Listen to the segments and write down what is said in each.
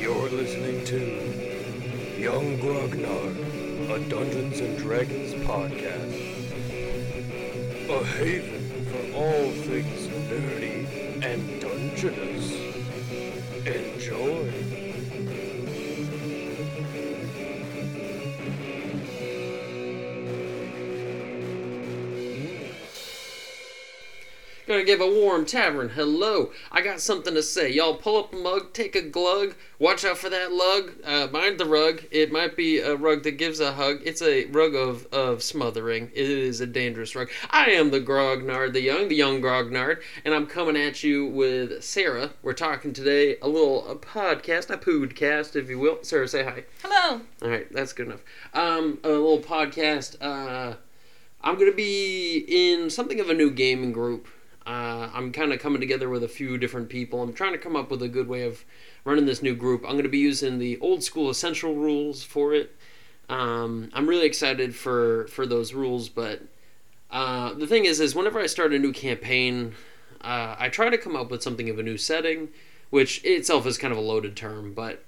You're listening to Yung Grognard, a Dungeons and Dragons podcast. A haven for all things nerdy and dungeonous. Enjoy. Gonna give a warm tavern hello. I got something to say. Y'all pull up a mug, take a glug. Watch out for that lug. Uh, mind the rug. It might be a rug that gives a hug. It's a rug of, of smothering. It is a dangerous rug. I am the Grognard, the young, the young Grognard, and I'm coming at you with Sarah. We're talking today a little a podcast, a podcast, if you will. Sarah, say hi. Hello. All right, that's good enough. Um, a little podcast. Uh, I'm gonna be in something of a new gaming group. Uh, I'm kind of coming together with a few different people. I'm trying to come up with a good way of running this new group. I'm going to be using the old school essential rules for it. Um, I'm really excited for for those rules, but uh, the thing is, is whenever I start a new campaign, uh, I try to come up with something of a new setting, which itself is kind of a loaded term, but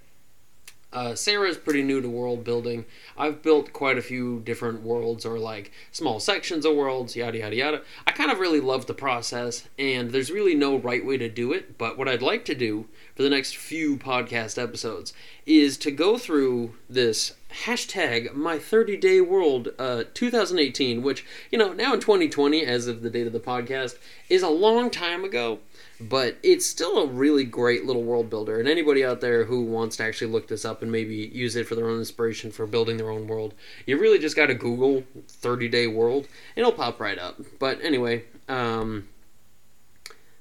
uh, is pretty new to world building. I've built quite a few different worlds or like small sections of worlds, yada yada yada. I kind of really love the process, and there's really no right way to do it. But what I'd like to do for the next few podcast episodes is to go through this hashtag my 30 day world uh, 2018, which, you know, now in 2020, as of the date of the podcast, is a long time ago but it's still a really great little world builder. And anybody out there who wants to actually look this up and maybe use it for their own inspiration for building their own world, you really just got to Google 30 day world and it'll pop right up. But anyway, um,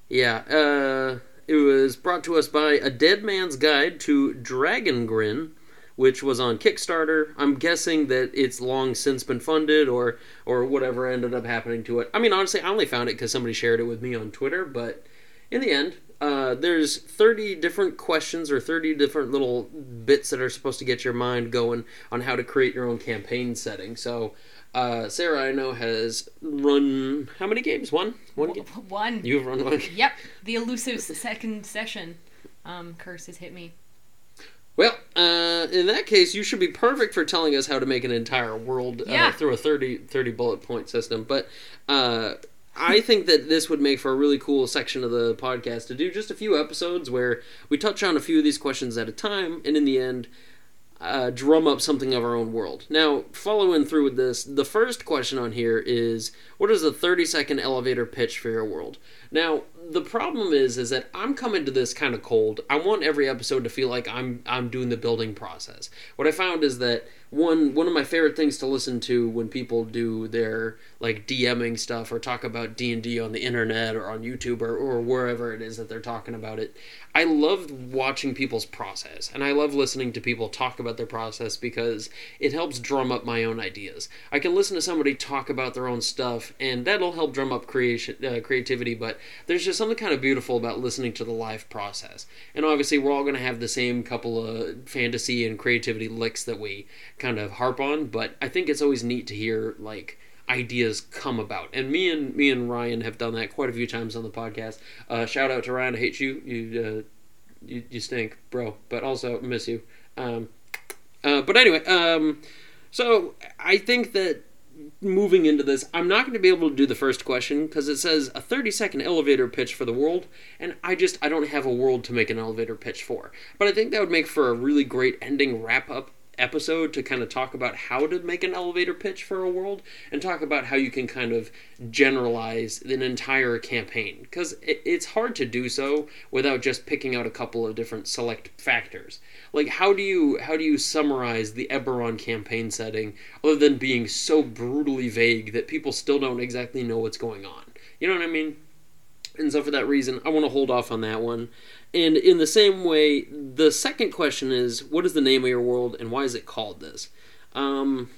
yeah, uh, it was brought to us by A Dead Man's Guide to Dragon Grin. Which was on Kickstarter. I'm guessing that it's long since been funded, or or whatever ended up happening to it. I mean, honestly, I only found it because somebody shared it with me on Twitter. But in the end, uh, there's 30 different questions or 30 different little bits that are supposed to get your mind going on how to create your own campaign setting. So, uh, Sarah, I know, has run how many games? One? One game? One. You've run one. Yep. The elusive second session. Um, curse has hit me. Well, uh, in that case, you should be perfect for telling us how to make an entire world uh, Yeah. through a 30, 30 bullet point system. But uh, I think that this would make for a really cool section of the podcast to do just a few episodes where we touch on a few of these questions at a time, and in the end, uh, drum up something of our own world. Now, following through with this, the first question on here is what is a 30 second elevator pitch for your world? Now, the problem is is that I'm coming to this kind of cold. I want every episode to feel like I'm I'm doing the building process. What I found is that one one of my favorite things to listen to when people do their like DMing stuff or talk about D&D on the internet or on YouTube or, or wherever it is that they're talking about it. I love watching people's process and I love listening to people talk about their process because it helps drum up my own ideas. I can listen to somebody talk about their own stuff and that'll help drum up creation uh, creativity, but there's just something kind of beautiful about listening to the live process. And obviously we're all going to have the same couple of fantasy and creativity licks that we kind of harp on, but I think it's always neat to hear like ideas come about. And me and me and Ryan have done that quite a few times on the podcast. Uh, shout out to Ryan. I hate you. You uh, you, you stink, bro. But also miss you. Um, uh, but anyway, um, so I think that moving into this, I'm not going to be able to do the first question because it says a 30 second elevator pitch for the world, and I just I don't have a world to make an elevator pitch for. But I think that would make for a really great ending wrap up episode to kind of talk about how to make an elevator pitch for a world and talk about how you can kind of generalize an entire campaign. Because it, it's hard to do so without just picking out a couple of different select factors. Like how do you how do you summarize the eberron campaign setting other than being so brutally vague that people still don't exactly know what's going on? You know what i mean? And so for that reason i want to hold off on that one and in the same way, the second question is, what is the name of your world and why is it called this? Um,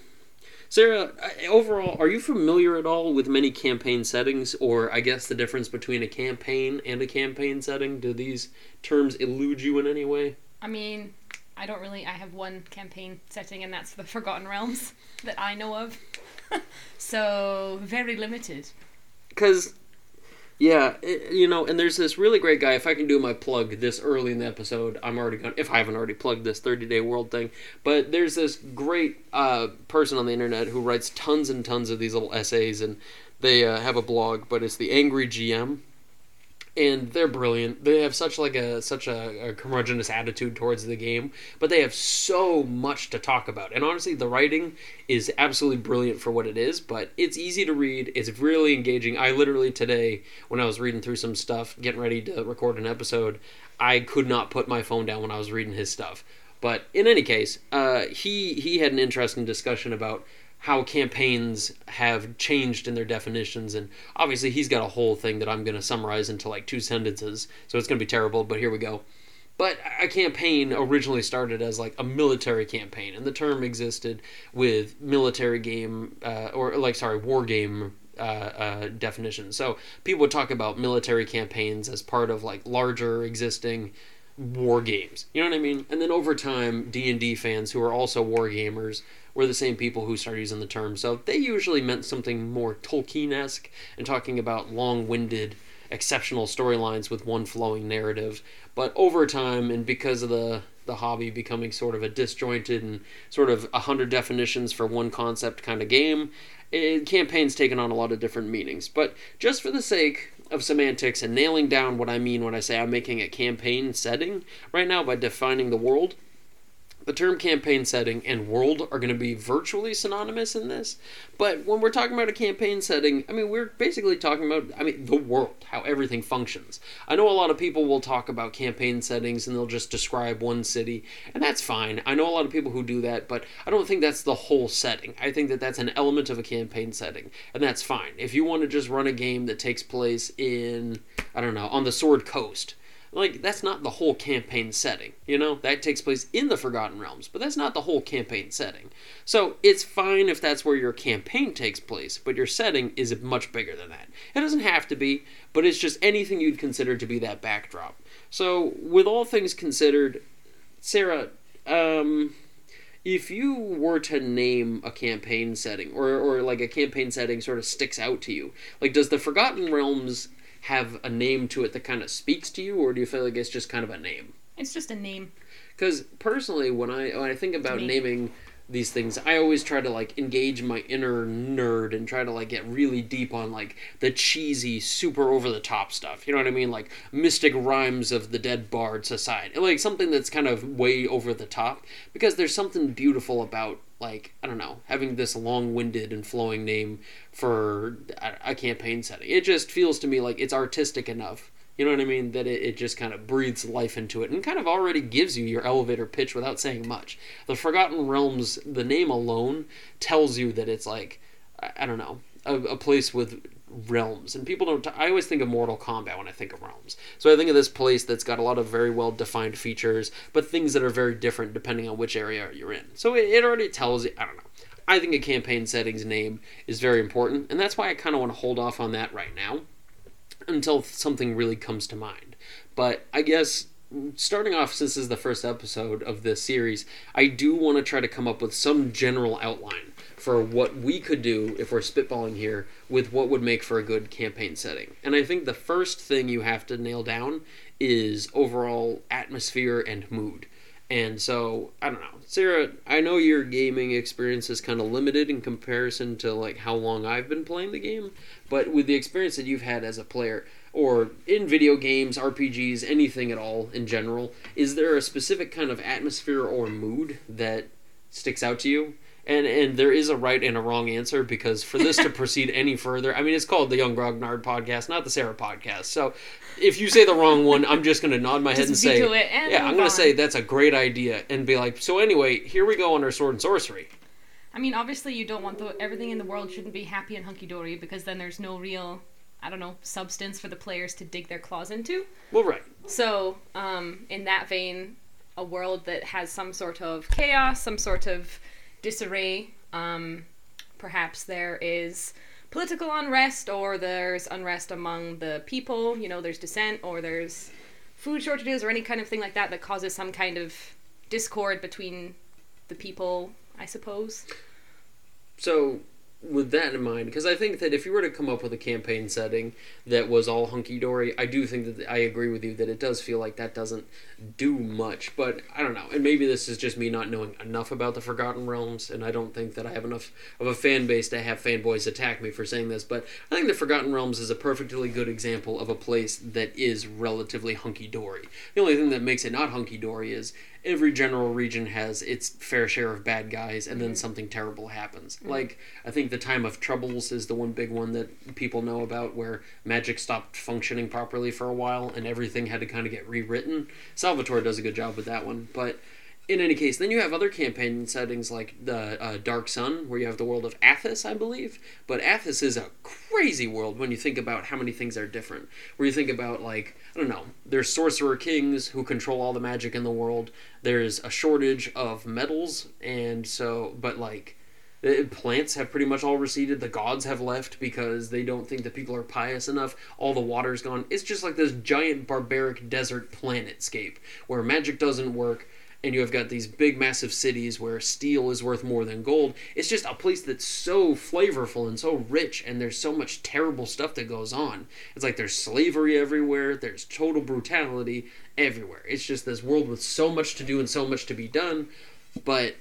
Sarah, overall, are you familiar at all with many campaign settings, or I guess the difference between a campaign and a campaign setting? Do these terms elude you in any way? I mean, I don't really. I have one campaign setting, and that's the Forgotten Realms that I know of. so very limited. Because Yeah, it, you know, and there's this really great guy. If I can do my plug this early in the episode, I'm already going. If I haven't already plugged this 30 day world thing, but there's this great uh, person on the internet who writes tons and tons of these little essays, and they uh, have a blog. But it's the Angry GM, and they're brilliant. They have such like a such a, a curmudgeonous attitude towards the game, but they have so much to talk about. And honestly, the writing is absolutely brilliant for what it is. But it's easy to read. It's really engaging. I literally today, when I was reading through some stuff, getting ready to record an episode, I could not put my phone down when I was reading his stuff. But in any case, uh, he he had an interesting discussion about how campaigns have changed in their definitions and obviously he's got a whole thing that I'm going to summarize into like two sentences so it's going to be terrible but here we go. But a campaign originally started as like a military campaign and the term existed with military game uh, or like sorry war game uh, uh, definition. So people would talk about military campaigns as part of like larger existing war games. You know what i mean? And then over time d&d fans who are also war gamers were the same people who started using the term. So they usually meant something more Tolkien esque and talking about long winded, exceptional storylines with one flowing narrative. But over time, and because of the the hobby becoming sort of a disjointed and sort of a hundred definitions for one concept kind of game, it, campaign's taken on a lot of different meanings. But just for the sake of semantics and nailing down what I mean when I say I'm making a campaign setting right now by defining the world, the term campaign setting and world are going to be virtually synonymous in this. But when we're talking about a campaign setting, I mean, we're basically talking about, I mean, the world, how everything functions. I know a lot of people will talk about campaign settings and they'll just describe one city, and that's fine. I know a lot of people who do that, but I don't think that's the whole setting. I think that that's an element of a campaign setting, and that's fine. If you want to just run a game that takes place in, I don't know, on the Sword Coast, like that's not the whole campaign setting you know? That takes place in the forgotten realms but that's not the whole campaign setting. So it's fine if that's where your campaign takes place but your setting is much bigger than that. It doesn't have to be but it's just anything you'd consider to be that backdrop. So with all things considered sarah um if you were to name a campaign setting or, or like a campaign setting sort of sticks out to you like does the forgotten realms have a name to it that kind of speaks to you, or do you feel like it's just kind of a name? It's just a name. Because personally, when I when I think about naming these things, I always try to like engage my inner nerd and try to like get really deep on like the cheesy, super over the top stuff. You know what I mean? Like mystic rhymes of the dead bard society, like something that's kind of way over the top. Because there's something beautiful about like I don't know having this long-winded and flowing name for a, campaign setting. It just feels to me like it's artistic enough. You know what I mean? That it, it just kind of breathes life into it and kind of already gives you your elevator pitch without saying much. The Forgotten Realms, the name alone tells you that it's like I, I don't know a, a place with realms. And people don't i always think of mortal kombat when i think of realms. So i think of this place that's got a lot of very well defined features but things that are very different depending on which area you're in. So it, it already tells you i don't know. I think a campaign settings name is very important and that's why i kind of want to hold off on that right now until something really comes to mind. But i guess starting off since this is the first episode of this series i do want to try to come up with some general outline for what we could do if we're spitballing here with what would make for a good campaign setting. And I think the first thing you have to nail down is overall atmosphere and mood. And so, I don't know. Sarah, I know your gaming experience is kind of limited in comparison to like how long I've been playing the game, but with the experience that you've had as a player or in video games, RPGs, anything at all in general, is there a specific kind of atmosphere or mood that sticks out to you? And and there is a right and a wrong answer because for this to proceed any further, I mean, it's called the Yung Grognard podcast, not the Sarah podcast. So if you say the wrong one, I'm just going to nod my head and say, and yeah, I'm going to say that's a great idea, and be like, so anyway, here we go on our sword and sorcery. I mean, obviously, you don't want the everything in the world shouldn't be happy and hunky dory because then there's no real, I don't know, substance for the players to dig their claws into. Well, right. So, um, in that vein, a world that has some sort of chaos, some sort of disarray. Um, perhaps there is political unrest, or there's unrest among the people. You know, there's dissent, or there's food shortages, or any kind of thing like that that causes some kind of discord between the people. I suppose. So with that in mind, because I think that if you were to come up with a campaign setting that was all hunky dory, I do think that I agree with you that it does feel like that doesn't do much. But I don't know, and maybe this is just me not knowing enough about the Forgotten Realms, and I don't think that I have enough of a fan base to have fanboys attack me for saying this. But I think the Forgotten Realms is a perfectly good example of a place that is relatively hunky dory. The only thing that makes it not hunky dory is every general region has its fair share of bad guys and then mm-hmm. something terrible happens. Mm-hmm. Like I think the time of troubles is the one big one that people know about where magic stopped functioning properly for a while and everything had to kind of get rewritten. Salvatore does a good job with that one, but in any case, then you have other campaign settings like the uh, Dark Sun, where you have the world of Athas, I believe. But Athas is a crazy world when you think about how many things are different. Where you think about like I don't know, there's sorcerer kings who control all the magic in the world. There's a shortage of metals, and so but like plants have pretty much all receded. The gods have left because they don't think that people are pious enough. All the water's gone. It's just like this giant barbaric desert planetscape where magic doesn't work and you have got these big massive cities where steel is worth more than gold it's just a place that's so flavorful and so rich and there's so much terrible stuff that goes on it's like there's slavery everywhere there's total brutality everywhere it's just this world with so much to do and so much to be done but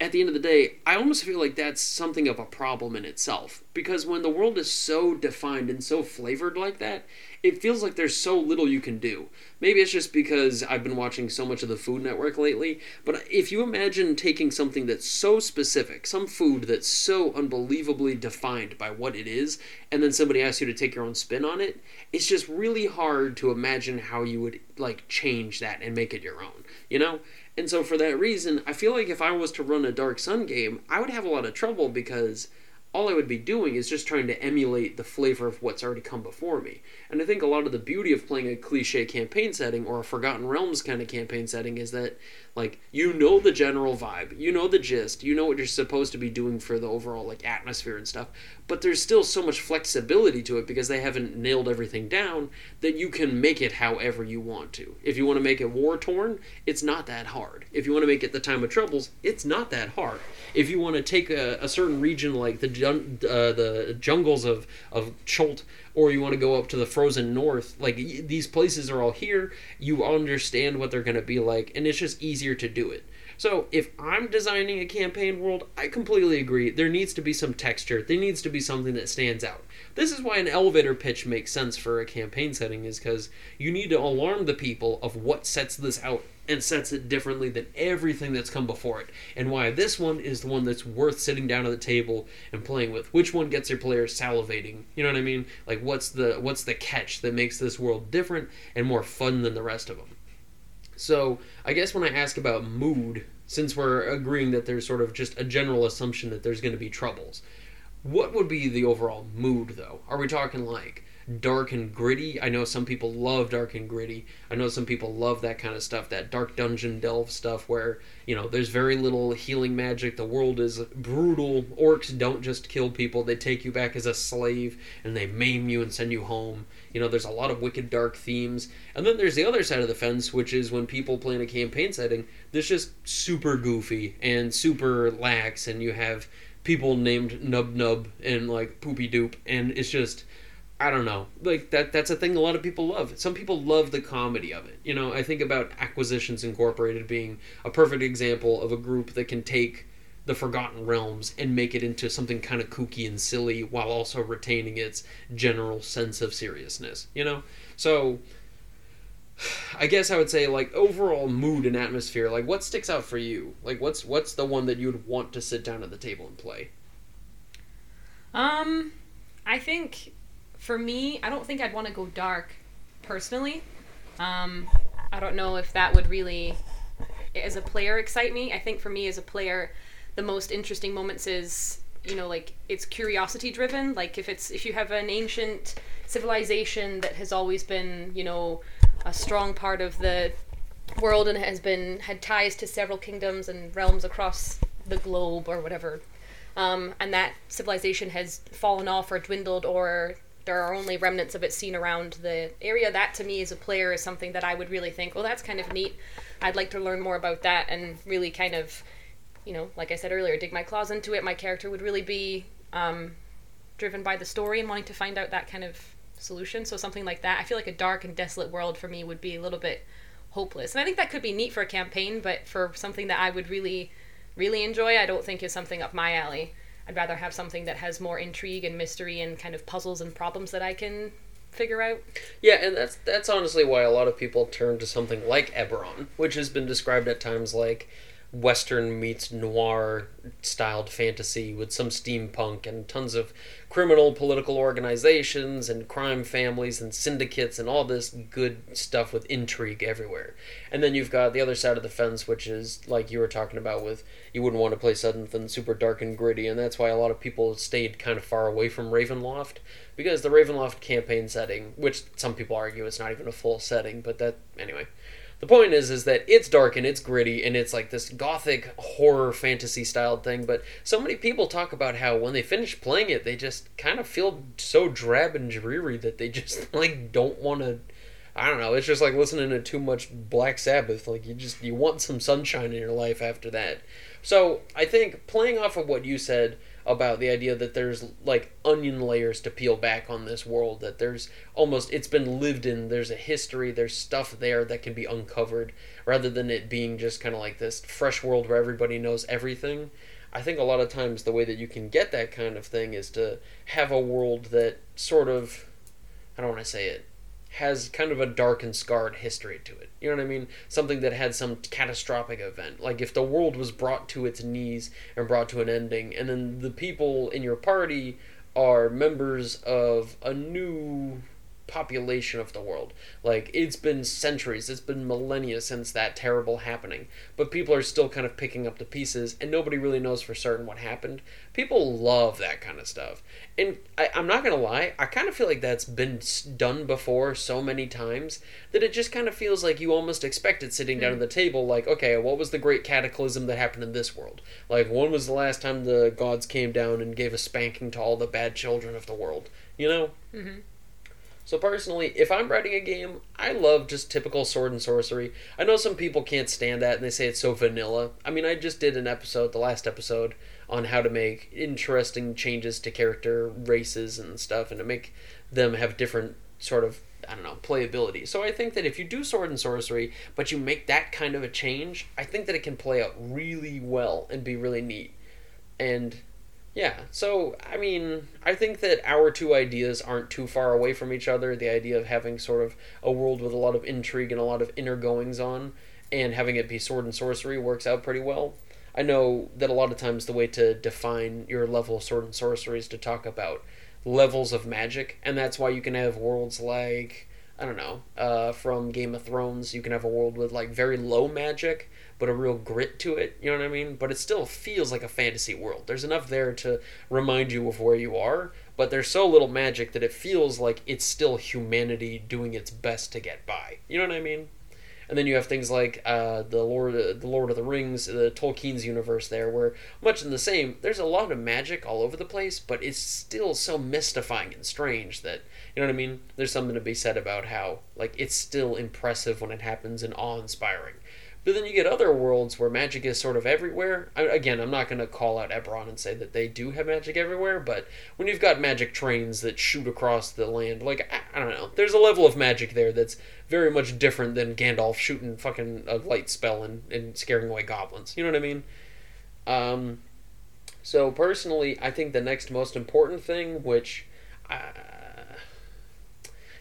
at the end of the day, I almost feel like that's something of a problem in itself. Because when the world is so defined and so flavored like that, it feels like there's so little you can do. Maybe it's just because I've been watching so much of the Food Network lately, but if you imagine taking something that's so specific, some food that's so unbelievably defined by what it is, and then somebody asks you to take your own spin on it, it's just really hard to imagine how you would like change that and make it your own, you know? And so for that reason, I feel like if I was to run a Dark Sun game, I would have a lot of trouble because all I would be doing is just trying to emulate the flavor of what's already come before me. And I think a lot of the beauty of playing a cliche campaign setting or a Forgotten Realms kind of campaign setting is that, like, you know the general vibe, you know the gist, you know what you're supposed to be doing for the overall, like, atmosphere and stuff, but there's still so much flexibility to it because they haven't nailed everything down that you can make it however you want to. If you want to make it war torn, it's not that hard. If you want to make it the time of troubles, it's not that hard. If you want to take a, a certain region like the jun- uh, the jungles of of Chult, or you want to go up to the frozen north, like these places are all here. You understand what they're going to be like, and it's just easier to do it. So if I'm designing a campaign world, I completely agree. There needs to be some texture. There needs to be something that stands out. This is why an elevator pitch makes sense for a campaign setting, is because you need to alarm the people of what sets this out and sets it differently than everything that's come before it, and why this one is the one that's worth sitting down at the table and playing with. Which one gets your players salivating? You know what I mean? Like what's the what's the catch that makes this world different and more fun than the rest of them? So I guess when I ask about mood, since we're agreeing that there's sort of just a general assumption that there's going to be troubles, what would be the overall mood though? Are we talking like dark and gritty? I know some people love dark and gritty. I know some people love that kind of stuff, that dark dungeon delve stuff where, you know, there's very little healing magic. The world is brutal. Orcs don't just kill people, they take you back as a slave and they maim you and send you home. You know, there's a lot of wicked dark themes. And then there's the other side of the fence, which is when people play in a campaign setting, there's just super goofy and super lax, and you have people named Nub Nub and like Poopy Doop, and it's just. I don't know. Like that that's a thing a lot of people love. Some people love the comedy of it. You know, I think about Acquisitions Incorporated being a perfect example of a group that can take the Forgotten Realms and make it into something kind of kooky and silly while also retaining its general sense of seriousness, you know? So I guess I would say like overall mood and atmosphere, like what sticks out for you? Like what's what's the one that you would want to sit down at the table and play? Um, I think for me, I don't think I'd want to go dark personally. Um, I don't know if that would really, as a player, excite me. I think for me as a player, the most interesting moments is you know like it's curiosity driven. Like if it's if you have an ancient civilization that has always been you know a strong part of the world and has been had ties to several kingdoms and realms across the globe or whatever um, and that civilization has fallen off or dwindled or there are only remnants of it seen around the area that to me as a player is something that i would really think well that's kind of neat i'd like to learn more about that and really kind of you know like i said earlier dig my claws into it my character would really be um, driven by the story and wanting to find out that kind of solution. So something like that. I feel like a dark and desolate world for me would be a little bit hopeless. And I think that could be neat for a campaign, but for something that I would really, really enjoy, I don't think is something up my alley. I'd rather have something that has more intrigue and mystery and kind of puzzles and problems that I can figure out. Yeah, and that's that's honestly why a lot of people turn to something like Eberron, which has been described at times like Western meets noir styled fantasy with some steampunk and tons of criminal political organizations and crime families and syndicates and all this good stuff with intrigue everywhere. And then you've got the other side of the fence, which is like you were talking about with you wouldn't want to play something super dark and gritty, and that's why a lot of people stayed kind of far away from Ravenloft because the Ravenloft campaign setting, which some people argue is not even a full setting, but that anyway the point is is that it's dark and it's gritty and it's like this gothic horror fantasy styled thing but so many people talk about how when they finish playing it they just kind of feel so drab and dreary that they just like don't want to i don't know it's just like listening to too much black sabbath like you just you want some sunshine in your life after that. So i think playing off of what you said about the idea that there's like onion layers to peel back on this world that there's almost it's been lived in there's a history there's stuff there that can be uncovered rather than it being just kind of like this fresh world where everybody knows everything. I think a lot of times the way that you can get that kind of thing is to have a world that sort of i don't want to say it has kind of a dark and scarred history to it. You know what I mean? Something that had some catastrophic event. Like if the world was brought to its knees and brought to an ending, and then the people in your party are members of a new population of the world. Like it's been centuries, it's been millennia since that terrible happening, but people are still kind of picking up the pieces, and nobody really knows for certain what happened. People love that kind of stuff, and I, I'm not gonna lie, I kind of feel like that's been done before so many times that it just kind of feels like you almost expect it sitting down at the table, like, okay, what was the great cataclysm that happened in this world? Like, when was the last time the gods came down and gave a spanking to all the bad children of the world? You know? Mm-hmm. So personally, if I'm writing a game, I love just typical sword and sorcery. I know some people can't stand that and they say it's so vanilla. I mean, I just did an episode, the last episode, on how to make interesting changes to character races and stuff and to make them have different sort of I don't know, playability. So I think that if you do sword and sorcery, but you make that kind of a change, I think that it can play out really well and be really neat. And yeah, so I mean, I think that our two ideas aren't too far away from each other. The idea of having sort of a world with a lot of intrigue and a lot of inner goings on, and having it be sword and sorcery works out pretty well. I know that a lot of times the way to define your level of sword and sorcery is to talk about levels of magic, and that's why you can have worlds like I don't know, uh, from Game of Thrones. You can have a world with like very low magic, but a real grit to it. You know what I mean? But it still feels like a fantasy world. There's enough there to remind you of where you are, but there's so little magic that it feels like it's still humanity doing its best to get by. You know what I mean? And then you have things like uh, the Lord, the Lord of the Rings, the Tolkien's universe there, where much in the same. There's a lot of magic all over the place, but it's still so mystifying and strange that you know what I mean. There's something to be said about how like it's still impressive when it happens and awe-inspiring. But then you get other worlds where magic is sort of everywhere. I, again, I'm not going to call out Eberron and say that they do have magic everywhere, but when you've got magic trains that shoot across the land, like, I, I don't know, there's a level of magic there that's very much different than Gandalf shooting fucking a light spell and, and scaring away goblins. You know what I mean? Um, so, personally, I think the next most important thing, which. Uh,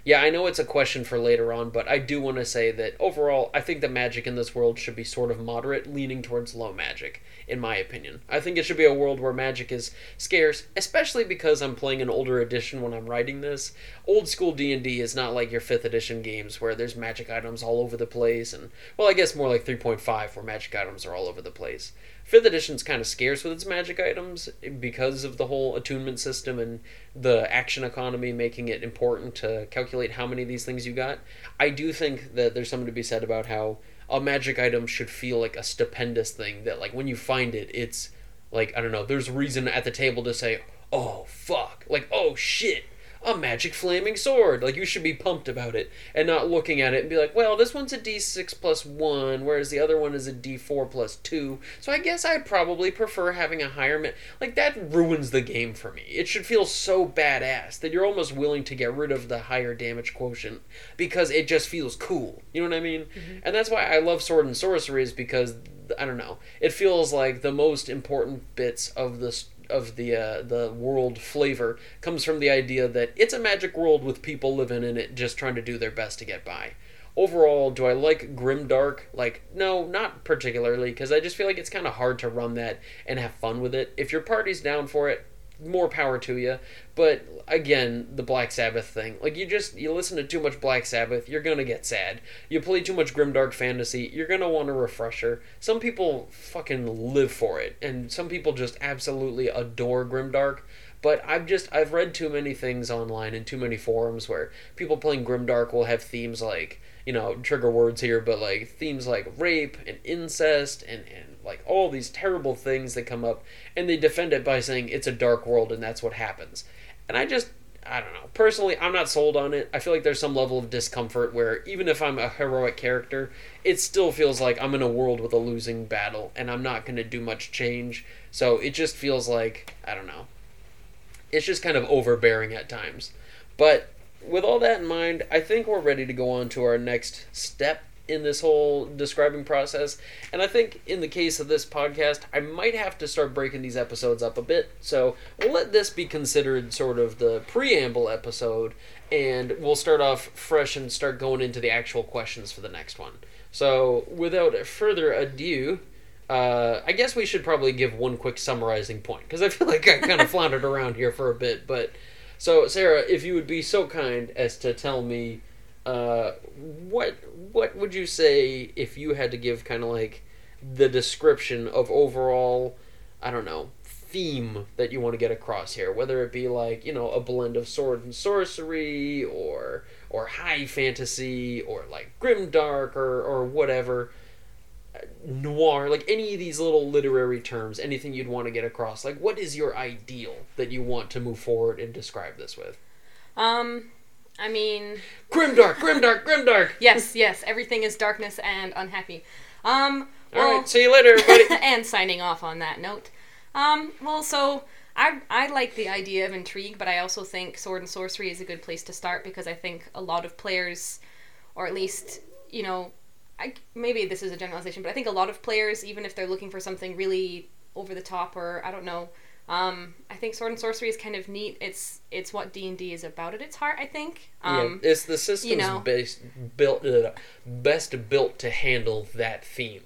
yeah, I know it's a question for later on, but I do want to say that overall, I think the magic in this world should be sort of moderate, leaning towards low magic, in my opinion. I think it should be a world where magic is scarce, especially because I'm playing an older edition when I'm writing this. Old school D&D is not like your 5th edition games where there's magic items all over the place and well, I guess more like 3.5 where magic items are all over the place. Fifth edition's kind of scarce with its magic items because of the whole attunement system and the action economy making it important to calculate how many of these things you got. I do think that there's something to be said about how a magic item should feel like a stupendous thing that like when you find it it's like I don't know, there's reason at the table to say, "Oh fuck." Like, "Oh shit." A magic flaming sword. Like you should be pumped about it and not looking at it and be like, well, this one's a D6 plus one, whereas the other one is a D4 plus two. So I guess I'd probably prefer having a higher ma-. like that ruins the game for me. It should feel so badass that you're almost willing to get rid of the higher damage quotient because it just feels cool. You know what I mean? Mm-hmm. And that's why I love sword and sorcery is because I don't know. It feels like the most important bits of this of the uh, the world flavor comes from the idea that it's a magic world with people living in it, just trying to do their best to get by. Overall, do I like grimdark? Like, no, not particularly, because I just feel like it's kind of hard to run that and have fun with it. If your party's down for it, more power to you. But again, the Black Sabbath thing. Like you just you listen to too much Black Sabbath, you're gonna get sad. You play too much grimdark fantasy, you're gonna want a refresher. Some people fucking live for it, and some people just absolutely adore grimdark. But I've just I've read too many things online and too many forums where people playing grimdark will have themes like you know trigger words here, but like themes like rape and incest and and like all these terrible things that come up and they defend it by saying it's a dark world and that's what happens. And i just i don't know. Personally i'm not sold on it. I feel like there's some level of discomfort where even if i'm a heroic character it still feels like i'm in a world with a losing battle and i'm not going to do much change. So it just feels like i don't know. It's just kind of overbearing at times. But with all that in mind i think we're ready to go on to our next step in this whole describing process. And I think in the case of this podcast, I might have to start breaking these episodes up a bit. So we'll let this be considered sort of the preamble episode, and we'll start off fresh and start going into the actual questions for the next one. So without further ado, uh, I guess we should probably give one quick summarizing point because I feel like I kind of floundered around here for a bit. But so, Sarah, if you would be so kind as to tell me uh, what what would you say if you had to give kind of like the description of overall I don't know theme that you want to get across here? Whether it be like you know a blend of sword and sorcery or or high fantasy or like grim dark or or whatever uh, noir like any of these little literary terms anything you'd want to get across like what is your ideal that you want to move forward and describe this with? Um, I mean, grimdark grimdark grimdark yes, yes, everything is darkness and unhappy. Um, all well, right see you later everybody and signing off on that note. Um, well, so I I like the idea of intrigue, but I also think sword and sorcery is a good place to start because I think a lot of players, or at least you know, I maybe this is a generalization, but I think a lot of players, even if they're looking for something really over the top or I don't know, um, I think sword and sorcery is kind of neat. It's it's what D and D is about at its heart. I think. Um, yeah, it's the system's know. based built uh, best built to handle that theme.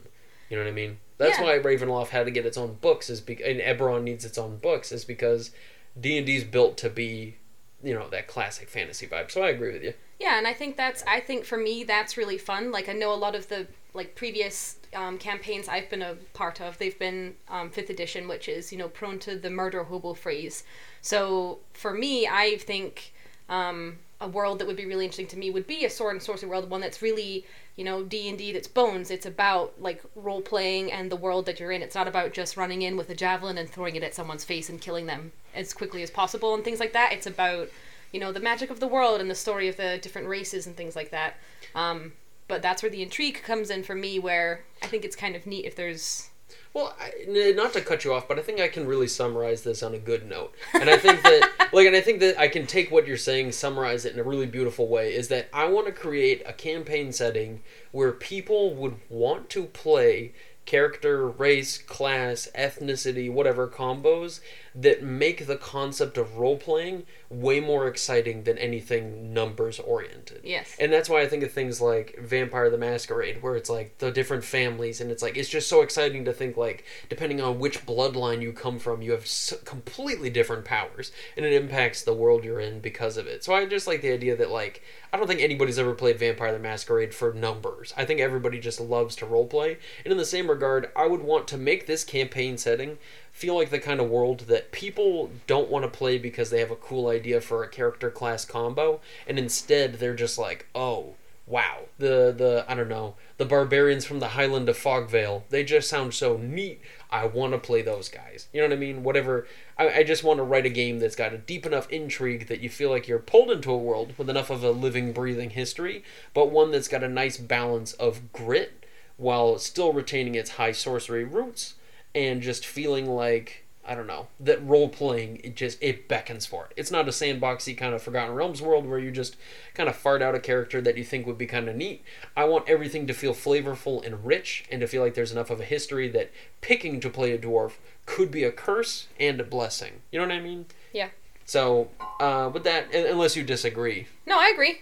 You know what I mean? That's Yeah. why Ravenloft had to get its own books, is be- and Eberron needs its own books, is because D and D's built to be, you know, that classic fantasy vibe. So I agree with you. Yeah, and I think that's I think for me that's really fun. Like I know a lot of the like previous um, campaigns I've been a part of, they've been um, fifth edition, which is you know prone to the murder hobo phrase. So for me, I think um, a world that would be really interesting to me would be a sword and sorcery world, one that's really you know D and D that's bones. It's about like role playing and the world that you're in. It's not about just running in with a javelin and throwing it at someone's face and killing them as quickly as possible and things like that. It's about you know the magic of the world and the story of the different races and things like that. Um, but that's where the intrigue comes in for me, where I think it's kind of neat if there's Well, I, not to cut you off, but I think I can really summarize this on a good note. And I think that, like, and I think that I can take what you're saying, summarize it in a really beautiful way. Is that I want to create a campaign setting where people would want to play character, race, class, ethnicity, whatever combos that make the concept of role playing way more exciting than anything numbers oriented. Yes. And that's why I think of things like Vampire the Masquerade, where it's like the different families, and it's like it's just so exciting to think like depending on which bloodline you come from, you have s completely different powers, and it impacts the world you're in because of it. So I just like the idea that like I don't think anybody's ever played Vampire the Masquerade for numbers. I think everybody just loves to role play. and in the same regard, I would want to make this campaign setting feel like the kind of world that people don't want to play because they have a cool idea for a character class combo, and instead they're just like, oh, wow, the the I don't know, the barbarians from the Highland of Fogvale. They just sound so neat. I want to play those guys. You know what I mean? Whatever. I, I just want to write a game that's got a deep enough intrigue that you feel like you're pulled into a world with enough of a living, breathing history, but one that's got a nice balance of grit while still retaining its high sorcery roots and just feeling like I don't know that role playing it just it beckons for it. It's not a sandboxy kind of Forgotten Realms world where you just kind of fart out a character that you think would be kind of neat. I want everything to feel flavorful and rich, and to feel like there's enough of a history that picking to play a dwarf could be a curse and a blessing. You know what I mean? Yeah. So uh, with that, unless you disagree, No, I agree.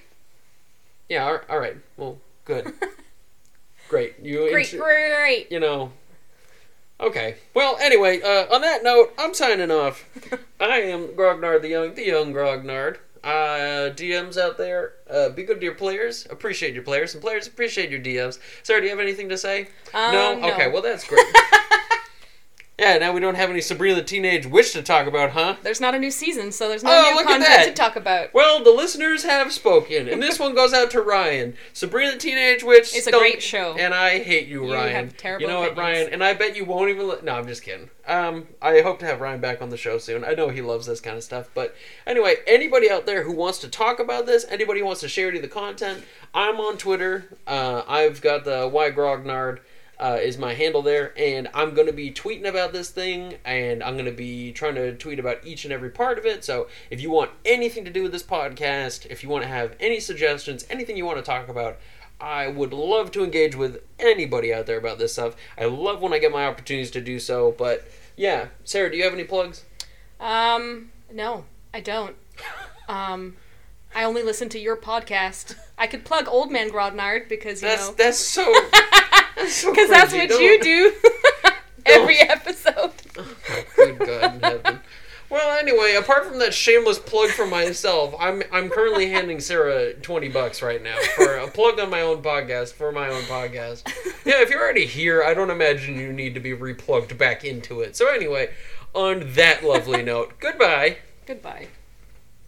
yeah, all- right, well, good, great. You Great, int- great. you know. Okay. Well, anyway, uh, on that note, I'm signing off. I am Grognard the Young, the Young Grognard. Uh, DMs out there, uh, be good to your players. Appreciate your players, and players appreciate your DMs. Sarah, do you have anything to say? Um, no. no. Okay. Well, that's great. yeah. Now we don't have any Sabrina the Teenage Witch to talk about, huh? There's not a new season, so there's no Oh, new content to talk about. Well, the listeners have spoken, and this one goes out to Ryan. Sabrina the Teenage Witch. It's a great show. and I hate you, You Ryan. have terrible You know what. Ryan? And I bet you won't even. Li- no, I'm just kidding. Um, I hope to have Ryan back on the show soon. I know he loves this kind of stuff. But anyway, anybody out there who wants to talk about this, anybody who wants to share any of the content, I'm on Twitter. Uh, I've got the Y Grognard. Uh, is my handle there, and I'm going to be tweeting about this thing, and I'm going to be trying to tweet about each and every part of it. So, if you want anything to do with this podcast, if you want to have any suggestions, anything you want to talk about, I would love to engage with anybody out there about this stuff. I love when I get my opportunities to do so. But yeah, Sarah, do you have any plugs? Um, no, I don't. Um, I only listen to your podcast. I could plug Old Man Grognard because you That's know, that's so. because that's what you do every episode. Oh, good God in heaven. Well, anyway, apart from that shameless plug for myself, I'm I'm currently handing Sarah twenty bucks right now for a plug on my own podcast for my own podcast. Yeah, if you're already here, I don't imagine you need to be replugged back into it. So anyway, on that lovely note, goodbye. Goodbye.